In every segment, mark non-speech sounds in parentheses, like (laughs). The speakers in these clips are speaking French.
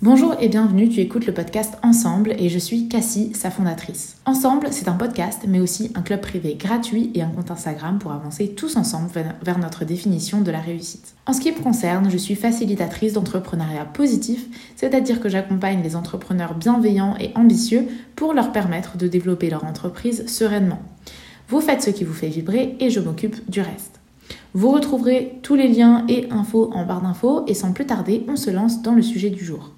Bonjour et bienvenue, tu écoutes le podcast Ensemble et je suis Cassie, sa fondatrice. Ensemble, c'est un podcast mais aussi un club privé gratuit et un compte Instagram pour avancer tous ensemble vers notre définition de la réussite. En ce qui me concerne, je suis facilitatrice d'entrepreneuriat positif, c'est-à-dire que j'accompagne les entrepreneurs bienveillants et ambitieux pour leur permettre de développer leur entreprise sereinement. Vous faites ce qui vous fait vibrer et je m'occupe du reste. Vous retrouverez tous les liens et infos en barre d'infos et sans plus tarder, on se lance dans le sujet du jour.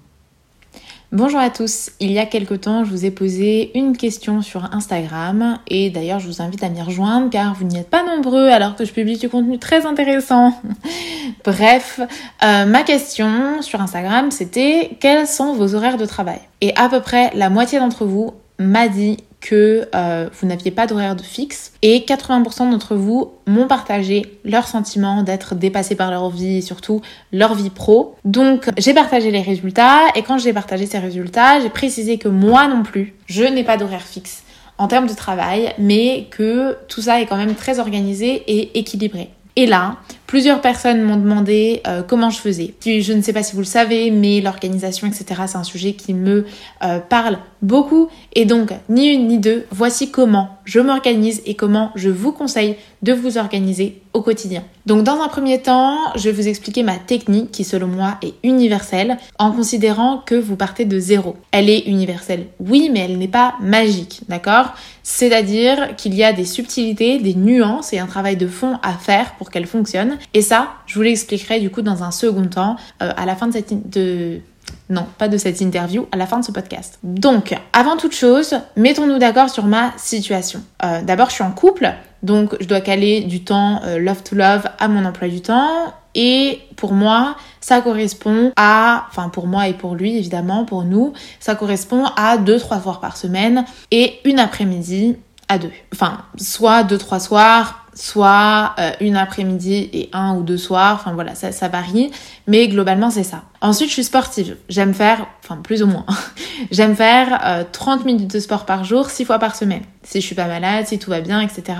Bonjour à tous, il y a quelque temps je vous ai posé une question sur Instagram et d'ailleurs je vous invite à m'y rejoindre car vous n'y êtes pas nombreux alors que je publie du contenu très intéressant. (laughs) Bref, euh, ma question sur Instagram c'était quels sont vos horaires de travail? Et à peu près la moitié d'entre vous m'a dit que euh, vous n'aviez pas d'horaire de fixe et 80% d'entre vous m'ont partagé leur sentiment d'être dépassés par leur vie et surtout leur vie pro. Donc j'ai partagé les résultats et quand j'ai partagé ces résultats, j'ai précisé que moi non plus, je n'ai pas d'horaire fixe en termes de travail, mais que tout ça est quand même très organisé et équilibré. Et là, plusieurs personnes m'ont demandé euh, comment je faisais. Je ne sais pas si vous le savez, mais l'organisation, etc., c'est un sujet qui me euh, parle beaucoup. Et donc, ni une ni deux, voici comment je m'organise et comment je vous conseille de vous organiser au quotidien. Donc, dans un premier temps, je vais vous expliquer ma technique qui, selon moi, est universelle en considérant que vous partez de zéro. Elle est universelle, oui, mais elle n'est pas magique, d'accord? C'est-à-dire qu'il y a des subtilités, des nuances et un travail de fond à faire pour qu'elle fonctionne. Et ça, je vous l'expliquerai du coup dans un second temps euh, à la fin de cette, non, pas de cette interview, à la fin de ce podcast. Donc, avant toute chose, mettons-nous d'accord sur ma situation. Euh, d'abord, je suis en couple, donc je dois caler du temps euh, love to love à mon emploi du temps. Et pour moi, ça correspond à, enfin pour moi et pour lui évidemment, pour nous, ça correspond à 2-3 soirs par semaine et une après-midi à deux. Enfin, soit 2-3 soirs, soit euh, une après-midi et un ou deux soirs, enfin voilà, ça, varie, mais globalement c'est ça. Ensuite, je suis sportive, j'aime faire, enfin plus ou moins, (laughs) j'aime faire 30 euh, minutes de sport par jour, 6 fois par semaine. Si je suis pas malade, si tout va bien, etc.,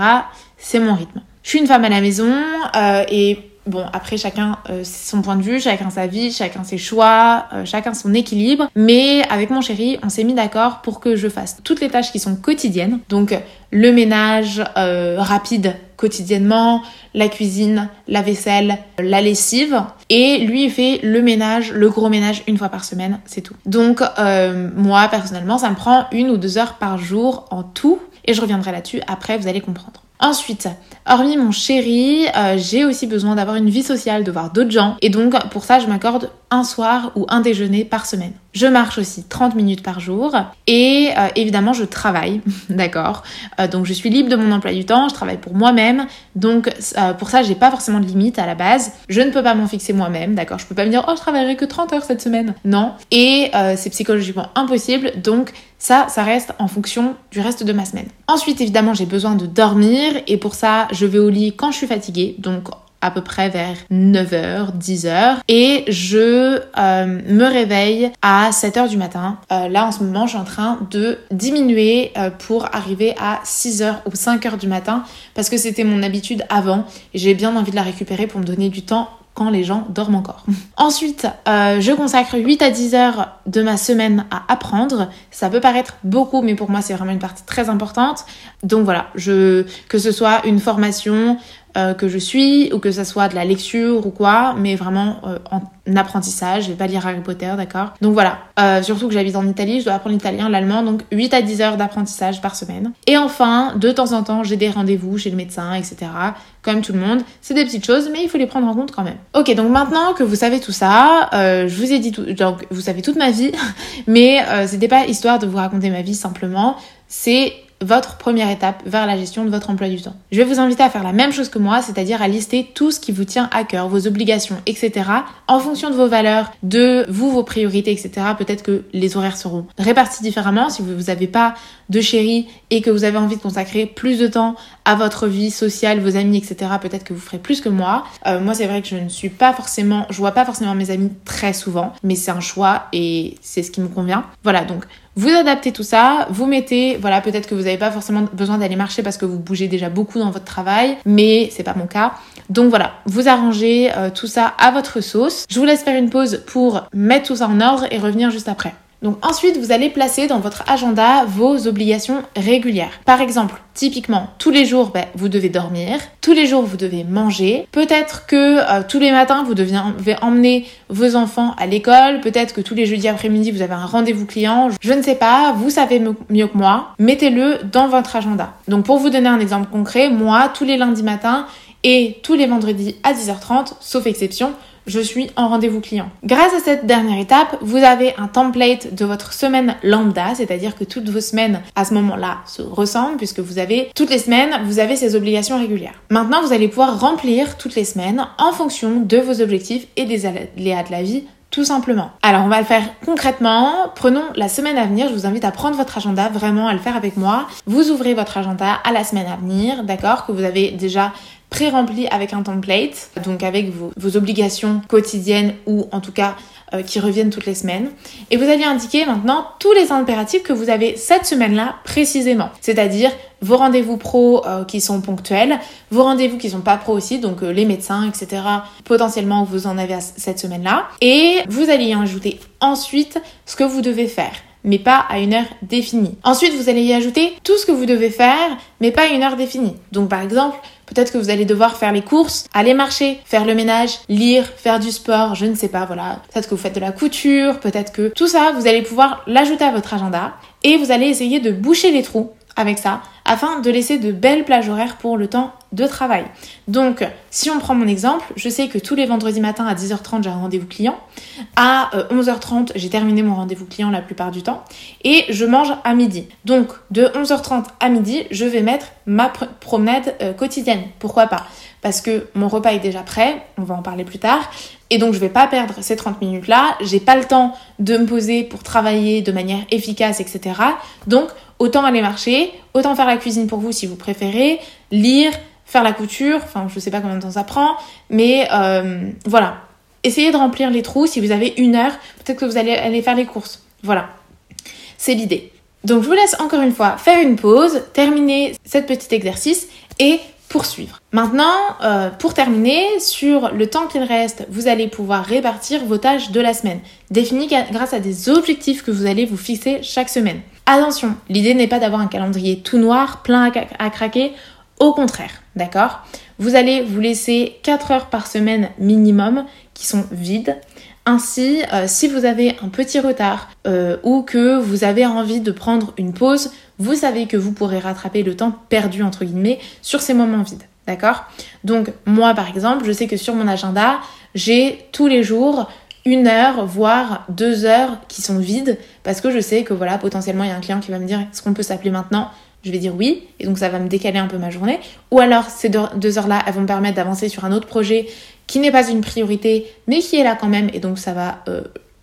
c'est mon rythme. Je suis une femme à la maison euh, et Bon, après, chacun euh, son point de vue, chacun sa vie, chacun ses choix, chacun son équilibre. Mais avec mon chéri, on s'est mis d'accord pour que je fasse toutes les tâches qui sont quotidiennes. Donc, le ménage rapide quotidiennement, la cuisine, la vaisselle, la lessive. Et lui, il fait le ménage, le gros ménage une fois par semaine, c'est tout. Donc, moi, personnellement, ça me prend une ou deux heures par jour en tout. Et je reviendrai là-dessus après, vous allez comprendre. Ensuite, hormis mon chéri, euh, j'ai aussi besoin d'avoir une vie sociale, de voir d'autres gens. Et donc, pour ça, je m'accorde un soir ou un déjeuner par semaine. Je marche aussi 30 minutes par jour et euh, évidemment je travaille, (laughs) d'accord euh, Donc je suis libre de mon emploi du temps, je travaille pour moi-même, donc pour ça j'ai pas forcément de limite à la base. Je ne peux pas m'en fixer moi-même, d'accord Je peux pas me dire oh je travaillerai que 30 heures cette semaine, non. Et c'est psychologiquement impossible, donc ça, ça reste en fonction du reste de ma semaine. Ensuite, évidemment, j'ai besoin de dormir et pour ça, je vais au lit quand je suis fatiguée. Donc, à peu près vers 9h, 10h et je euh, me réveille à 7h du matin. Euh, là en ce moment je suis en train de diminuer euh, pour arriver à 6h ou 5h du matin parce que c'était mon habitude avant et j'ai bien envie de la récupérer pour me donner du temps quand les gens dorment encore. (laughs) Ensuite, euh, je consacre 8 à 10 heures de ma semaine à apprendre. Ça peut paraître beaucoup, mais pour moi, c'est vraiment une partie très importante. Donc voilà, que ce soit une formation, euh, que je suis ou que ça soit de la lecture ou quoi, mais vraiment euh, en apprentissage. Je vais pas lire Harry Potter, d'accord? Donc voilà. Surtout que j'habite en Italie, je dois apprendre l'italien, l'allemand, donc 8 à 10 heures d'apprentissage par semaine. Et enfin, de temps en temps, j'ai des rendez-vous chez le médecin, etc. Comme tout le monde, c'est des petites choses, mais il faut les prendre en compte quand même. Ok, donc maintenant que vous savez tout ça, je vous ai dit tout, donc vous savez toute ma vie, (laughs) mais c'était pas histoire de vous raconter ma vie simplement. C'est votre première étape vers la gestion de votre emploi du temps. Je vais vous inviter à faire la même chose que moi, c'est-à-dire à lister tout ce qui vous tient à cœur, vos obligations, etc. En fonction de vos valeurs, de vous, vos priorités, etc. Peut-être que les horaires seront répartis différemment. Si vous n'avez pas de chéri et que vous avez envie de consacrer plus de temps à votre vie sociale, vos amis, etc. Peut-être que vous ferez plus que moi. Euh, moi, c'est vrai que je ne suis pas forcément, je vois pas forcément mes amis très souvent, mais c'est un choix et c'est ce qui me convient. Voilà, donc Vous adaptez tout ça, vous mettez, voilà, peut-être que vous n'avez pas forcément besoin d'aller marcher parce que vous bougez déjà beaucoup dans votre travail, mais c'est pas mon cas. Donc voilà, vous arrangez euh, tout ça à votre sauce. Je vous laisse faire une pause pour mettre tout ça en ordre et revenir juste après. Donc ensuite, vous allez placer dans votre agenda vos obligations régulières. Par exemple, typiquement, tous les jours, ben, vous devez dormir, tous les jours, vous devez manger. Peut-être que euh, tous les matins, vous devez emmener vos enfants à l'école. Peut-être que tous les jeudis après-midi, vous avez un rendez-vous client. Je ne sais pas, vous savez mieux que moi. Mettez-le dans votre agenda. Donc pour vous donner un exemple concret, moi, tous les lundis matins et tous les vendredis à 10h30, sauf exception, je suis en rendez-vous client. Grâce à cette dernière étape, vous avez un template de votre semaine lambda, c'est-à-dire que toutes vos semaines à ce moment-là se ressemblent puisque vous avez toutes les semaines, vous avez ces obligations régulières. Maintenant, vous allez pouvoir remplir toutes les semaines en fonction de vos objectifs et des aléas de la vie tout simplement. Alors on va le faire concrètement. Prenons la semaine à venir. Je vous invite à prendre votre agenda, vraiment à le faire avec moi. Vous ouvrez votre agenda à la semaine à venir, d'accord Que vous avez déjà pré-rempli avec un template, donc avec vos, obligations quotidiennes ou en tout cas euh, qui reviennent toutes les semaines. Et vous allez indiquer maintenant tous les impératifs que vous avez cette semaine-là précisément. C'est-à-dire vos rendez-vous pro euh, qui sont ponctuels, vos rendez-vous qui sont pas pro aussi, donc euh, les médecins, etc. Potentiellement vous en avez cette semaine-là. Et vous allez y ajouter ensuite ce que vous devez faire mais pas à une heure définie. Ensuite, vous allez y ajouter tout ce que vous devez faire, mais pas à une heure définie. Donc, par exemple, Peut-être que vous allez devoir faire les courses, aller marcher, faire le ménage, lire, faire du sport, je ne sais pas, voilà. Peut-être que vous faites de la couture, peut-être que tout ça, vous allez pouvoir l'ajouter à votre agenda et vous allez essayer de boucher les trous avec ça afin de laisser de belles plages horaires pour le temps de travail. Donc, si on prend mon exemple, je sais que tous les vendredis matins à 10h30, j'ai un rendez-vous client. À 11h30, euh, j'ai terminé mon rendez-vous client la plupart du temps. Et je mange à midi. Donc, de 11h30 à midi, je vais mettre ma promenade euh, quotidienne. Pourquoi pas? Parce que mon repas est déjà prêt, on va en parler plus tard. Et donc, je vais pas perdre ces 30 minutes-là. J'ai pas le temps de me poser pour travailler de manière efficace, etc. Donc, autant aller marcher, autant faire la cuisine pour vous si vous préférez, lire, faire la couture, enfin je sais pas combien de temps ça prend, mais euh, voilà. Essayez de remplir les trous, si vous avez une heure, peut-être que vous allez aller faire les courses. Voilà. C'est l'idée. Donc je vous laisse encore une fois faire une pause, terminer cet petit exercice et poursuivre. Maintenant, euh, pour terminer, sur le temps qu'il reste, vous allez pouvoir répartir vos tâches de la semaine, définies grâce à des objectifs que vous allez vous fixer chaque semaine. Attention, l'idée n'est pas d'avoir un calendrier tout noir, plein à craquer, au contraire, d'accord? Vous allez vous laisser 4 heures par semaine minimum qui sont vides. Ainsi, euh, si vous avez un petit retard euh, ou que vous avez envie de prendre une pause, vous savez que vous pourrez rattraper le temps perdu entre guillemets sur ces moments vides. D'accord? Donc moi par exemple, je sais que sur mon agenda, j'ai tous les jours une heure, voire deux heures qui sont vides parce que je sais que voilà, potentiellement il y a un client qui va me dire est-ce qu'on peut s'appeler maintenant? Je vais dire oui, et donc ça va me décaler un peu ma journée. Ou alors ces deux heures-là, elles vont me permettre d'avancer sur un autre projet qui n'est pas une priorité, mais qui est là quand même, et donc ça va, euh,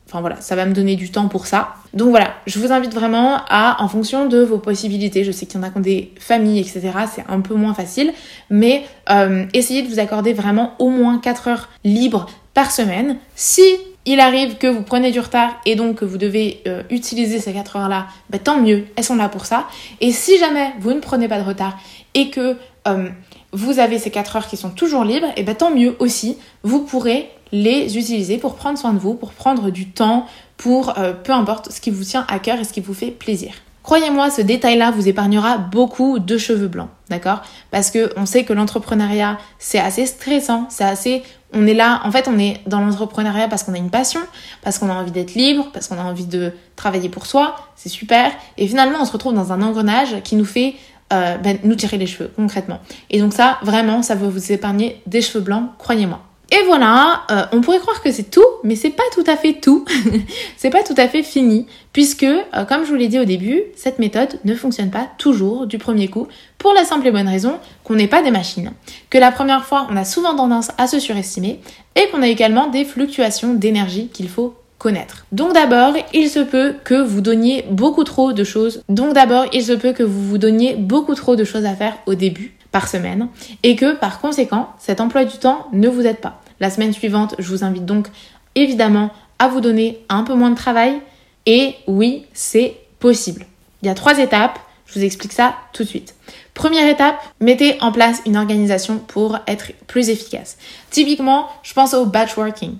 enfin voilà, ça va me donner du temps pour ça. Donc voilà, je vous invite vraiment à, en fonction de vos possibilités, je sais qu'il y en a qui ont des familles, etc., c'est un peu moins facile, mais euh, essayez de vous accorder vraiment au moins 4 heures libres par semaine. Si il arrive que vous prenez du retard et donc que vous devez euh, utiliser ces 4 heures-là, bah, tant mieux, elles sont là pour ça. Et si jamais vous ne prenez pas de retard et que euh, vous avez ces 4 heures qui sont toujours libres, et bah, tant mieux aussi, vous pourrez les utiliser pour prendre soin de vous, pour prendre du temps, pour euh, peu importe ce qui vous tient à cœur et ce qui vous fait plaisir. Croyez-moi, ce détail-là vous épargnera beaucoup de cheveux blancs, d'accord? Parce que on sait que l'entrepreneuriat, c'est assez stressant, c'est assez on est là, en fait, on est dans l'entrepreneuriat parce qu'on a une passion, parce qu'on a envie d'être libre, parce qu'on a envie de travailler pour soi, c'est super. Et finalement, on se retrouve dans un engrenage qui nous fait euh, ben, nous tirer les cheveux, concrètement. Et donc ça, vraiment, ça va vous épargner des cheveux blancs, croyez-moi. Et voilà, euh, on pourrait croire que c'est tout, mais c'est pas tout à fait tout. (laughs) c'est pas tout à fait fini, puisque, euh, comme je vous l'ai dit au début, cette méthode ne fonctionne pas toujours du premier coup, pour la simple et bonne raison qu'on n'est pas des machines, que la première fois on a souvent tendance à se surestimer, et qu'on a également des fluctuations d'énergie qu'il faut connaître. Donc d'abord, il se peut que vous donniez beaucoup trop de choses. Donc d'abord, il se peut que vous vous donniez beaucoup trop de choses à faire au début semaine et que par conséquent, cet emploi du temps ne vous aide pas. La semaine suivante, je vous invite donc évidemment à vous donner un peu moins de travail et oui, c'est possible. Il y a trois étapes, je vous explique ça tout de suite. Première étape, mettez en place une organisation pour être plus efficace. Typiquement, je pense au batchworking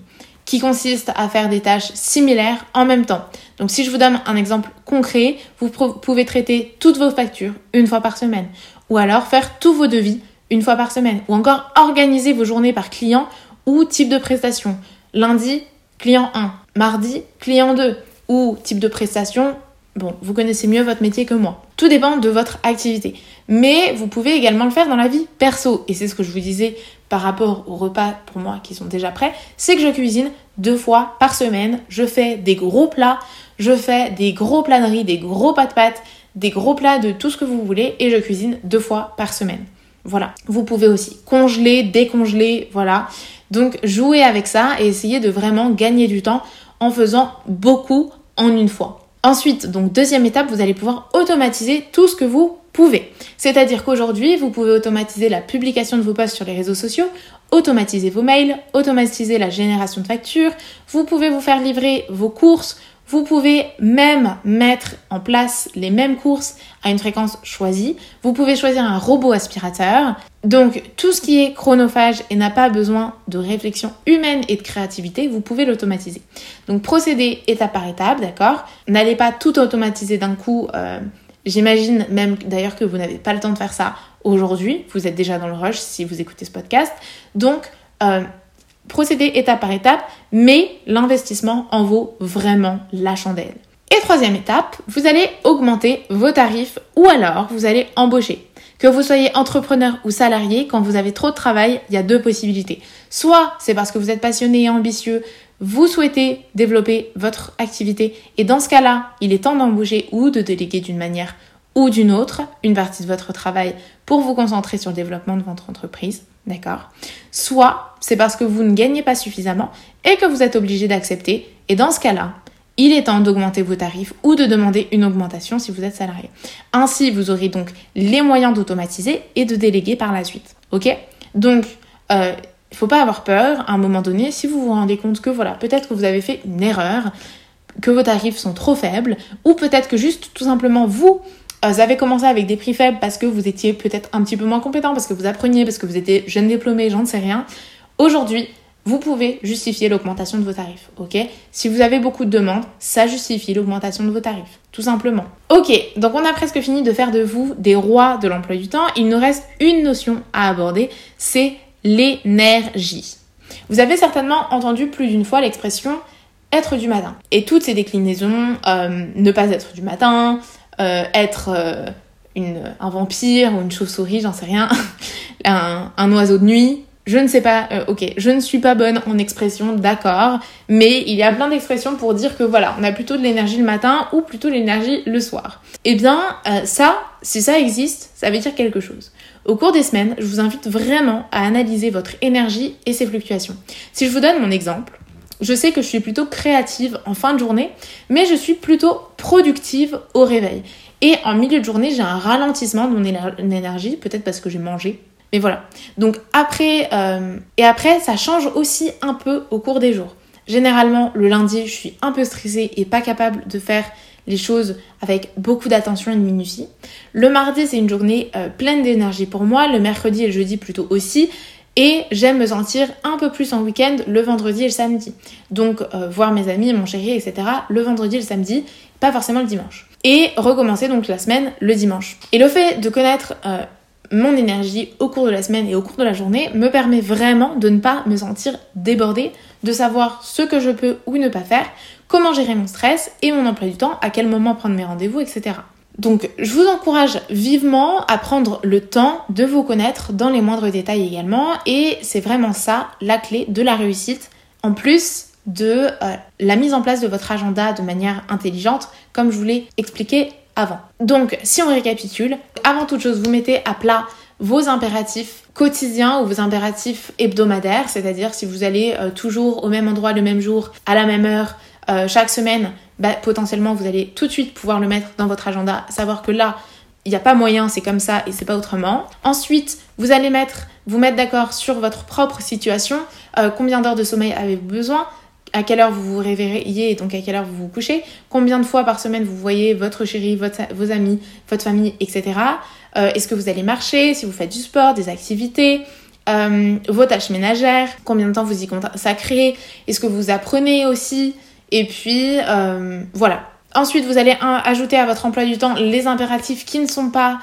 qui consiste à faire des tâches similaires en même temps. Donc si je vous donne un exemple concret, vous pouvez traiter toutes vos factures une fois par semaine ou alors faire tous vos devis une fois par semaine ou encore organiser vos journées par client ou type de prestation. Lundi, client 1, mardi, client 2 ou type de prestation Bon, vous connaissez mieux votre métier que moi. Tout dépend de votre activité. Mais vous pouvez également le faire dans la vie perso. Et c'est ce que je vous disais par rapport aux repas pour moi qui sont déjà prêts. C'est que je cuisine deux fois par semaine. Je fais des gros plats. Je fais des gros riz, des gros pas de pâtes, des gros plats de tout ce que vous voulez. Et je cuisine deux fois par semaine. Voilà. Vous pouvez aussi congeler, décongeler. Voilà. Donc jouez avec ça et essayez de vraiment gagner du temps en faisant beaucoup en une fois. Ensuite, donc deuxième étape, vous allez pouvoir automatiser tout ce que vous pouvez. C'est-à-dire qu'aujourd'hui, vous pouvez automatiser la publication de vos posts sur les réseaux sociaux, automatiser vos mails, automatiser la génération de factures, vous pouvez vous faire livrer vos courses, vous pouvez même mettre en place les mêmes courses à une fréquence choisie. Vous pouvez choisir un robot aspirateur. Donc tout ce qui est chronophage et n'a pas besoin de réflexion humaine et de créativité, vous pouvez l'automatiser. Donc procédez étape par étape, d'accord? N'allez pas tout automatiser d'un coup. Euh, j'imagine même d'ailleurs que vous n'avez pas le temps de faire ça aujourd'hui. Vous êtes déjà dans le rush si vous écoutez ce podcast. Donc euh, procédez étape par étape, mais l'investissement en vaut vraiment la chandelle. Et troisième étape, vous allez augmenter vos tarifs ou alors vous allez embaucher. Que vous soyez entrepreneur ou salarié, quand vous avez trop de travail, il y a deux possibilités. Soit c'est parce que vous êtes passionné et ambitieux, vous souhaitez développer votre activité et dans ce cas-là, il est temps d'embaucher ou de déléguer d'une manière ou d'une autre une partie de votre travail pour vous concentrer sur le développement de votre entreprise. D'accord? Soit c'est parce que vous ne gagnez pas suffisamment et que vous êtes obligé d'accepter. Et dans ce cas-là, il est temps d'augmenter vos tarifs ou de demander une augmentation si vous êtes salarié. Ainsi, vous aurez donc les moyens d'automatiser et de déléguer par la suite. Ok? Donc, euh, il ne faut pas avoir peur à un moment donné si vous vous rendez compte que voilà, peut-être que vous avez fait une erreur, que vos tarifs sont trop faibles, ou peut-être que juste tout simplement vous, vous avez commencé avec des prix faibles parce que vous étiez peut-être un petit peu moins compétent, parce que vous appreniez, parce que vous étiez jeune diplômé, j'en sais rien. Aujourd'hui, vous pouvez justifier l'augmentation de vos tarifs, ok? Si vous avez beaucoup de demandes, ça justifie l'augmentation de vos tarifs, tout simplement. Ok, donc on a presque fini de faire de vous des rois de l'emploi du temps. Il nous reste une notion à aborder, c'est l'énergie. Vous avez certainement entendu plus d'une fois l'expression être du matin. Et toutes ces déclinaisons, euh, ne pas être du matin, euh, être euh, une, un vampire ou une chauve-souris, j'en sais rien, (laughs) un, oiseau de nuit. Je ne sais pas, euh, ok, je ne suis pas bonne en expression, d'accord, mais il y a plein d'expressions pour dire que voilà, on a plutôt de l'énergie le matin ou plutôt l'énergie le soir. Eh bien, ça, si ça existe, ça veut dire quelque chose. Au cours des semaines, je vous invite vraiment à analyser votre énergie et ses fluctuations. Si je vous donne mon exemple, je sais que je suis plutôt créative en fin de journée, mais je suis plutôt productive au réveil. Et en milieu de journée, j'ai un ralentissement de mon énergie, peut-être parce que j'ai mangé. Mais voilà. Donc après, euh, et après, ça change aussi un peu au cours des jours. Généralement, le lundi, je suis un peu stressée et pas capable de faire les choses avec beaucoup d'attention et de minutie. Le mardi, c'est une journée euh, pleine d'énergie pour moi. Le mercredi et le jeudi plutôt aussi. Et j'aime me sentir un peu plus en week-end le vendredi et le samedi. Donc euh, voir mes amis, mon chéri, etc. le vendredi et le samedi, pas forcément le dimanche. Et recommencer donc la semaine le dimanche. Et le fait de connaître euh, mon énergie au cours de la semaine et au cours de la journée me permet vraiment de ne pas me sentir débordée, de savoir ce que je peux ou ne pas faire, comment gérer mon stress et mon emploi du temps, à quel moment prendre mes rendez-vous, etc. Donc je vous encourage vivement à prendre le temps de vous connaître dans les moindres détails également et c'est vraiment ça la clé de la réussite en plus de euh, la mise en place de votre agenda de manière intelligente comme je vous l'ai expliqué avant. Donc si on récapitule, avant toute chose vous mettez à plat vos impératifs quotidiens ou vos impératifs hebdomadaires, c'est-à-dire si vous allez euh, toujours au même endroit le même jour, à la même heure, euh, chaque semaine, bah, potentiellement vous allez tout de suite pouvoir le mettre dans votre agenda, savoir que là, il n'y a pas moyen, c'est comme ça et c'est pas autrement. Ensuite, vous allez mettre, vous mettre d'accord sur votre propre situation, euh, combien d'heures de sommeil avez-vous besoin, à quelle heure vous vous réveillez et donc à quelle heure vous vous couchez, combien de fois par semaine vous voyez votre chéri, vos amis, votre famille, etc. Euh, est-ce que vous allez marcher, si vous faites du sport, des activités, euh, vos tâches ménagères, combien de temps vous y consacrez, est-ce que vous apprenez aussi, et puis euh, voilà. Ensuite, vous allez ajouter à votre emploi du temps les impératifs qui ne sont pas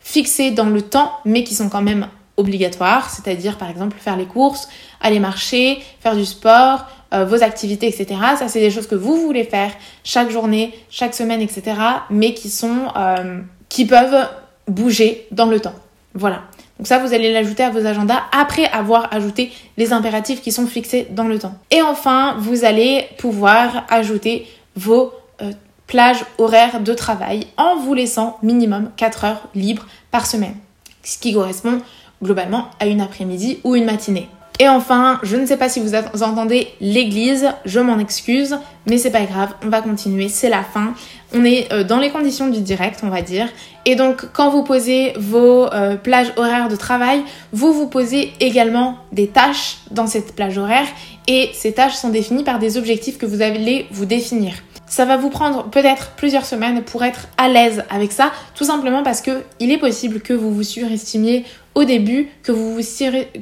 fixés dans le temps, mais qui sont quand même obligatoires, c'est-à-dire par exemple faire les courses, aller marcher, faire du sport, euh, vos activités, etc. Ça, c'est des choses que vous voulez faire chaque journée, chaque semaine, etc. Mais qui sont, euh, qui peuvent bouger dans le temps. Voilà. Donc ça, vous allez l'ajouter à vos agendas après avoir ajouté les impératifs qui sont fixés dans le temps. Et enfin, vous allez pouvoir ajouter vos euh, plages horaires de travail en vous laissant minimum 4 heures libres par semaine. Ce qui correspond globalement à une après-midi ou une matinée. Et enfin, je ne sais pas si vous entendez l'église, je m'en excuse, mais c'est pas grave, on va continuer, c'est la fin. On est euh, dans les conditions du direct, on va dire. Et donc, quand vous posez vos euh, plages horaires de travail, vous vous posez également des tâches dans cette plage horaire et ces tâches sont définies par des objectifs que vous allez vous définir. Ça va vous prendre peut-être plusieurs semaines pour être à l'aise avec ça, tout simplement parce que il est possible que vous vous surestimiez au début, que vous,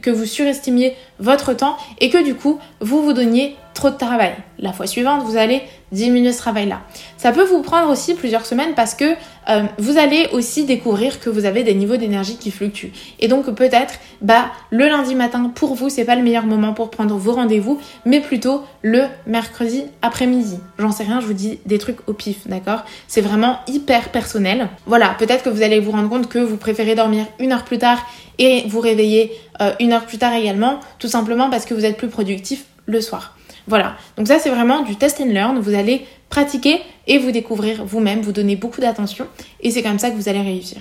que vous surestimiez votre temps et que du coup, vous vous donniez trop de travail. La fois suivante, vous allez diminuer ce travail-là. Ça peut vous prendre aussi plusieurs semaines parce que euh, vous allez aussi découvrir que vous avez des niveaux d'énergie qui fluctuent. Et donc peut-être, bah, le lundi matin, pour vous, c'est pas le meilleur moment pour prendre vos rendez-vous, mais plutôt le mercredi après-midi. J'en sais rien, je vous dis des trucs au pif, d'accord? C'est vraiment hyper personnel. Voilà, peut-être que vous allez vous rendre compte que vous préférez dormir une heure plus tard et vous réveiller euh, une heure plus tard également, tout simplement parce que vous êtes plus productif le soir. Voilà, donc ça c'est vraiment du test and learn, vous allez pratiquer et vous découvrir vous-même, vous donner beaucoup d'attention et c'est comme ça que vous allez réussir.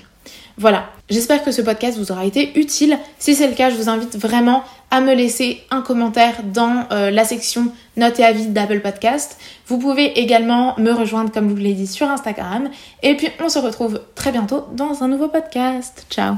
Voilà, j'espère que ce podcast vous aura été utile. Si c'est le cas, je vous invite vraiment à me laisser un commentaire dans euh, la section notes et avis d'Apple Podcast. Vous pouvez également me rejoindre, comme je vous l'ai dit, sur Instagram. Et puis on se retrouve très bientôt dans un nouveau podcast. Ciao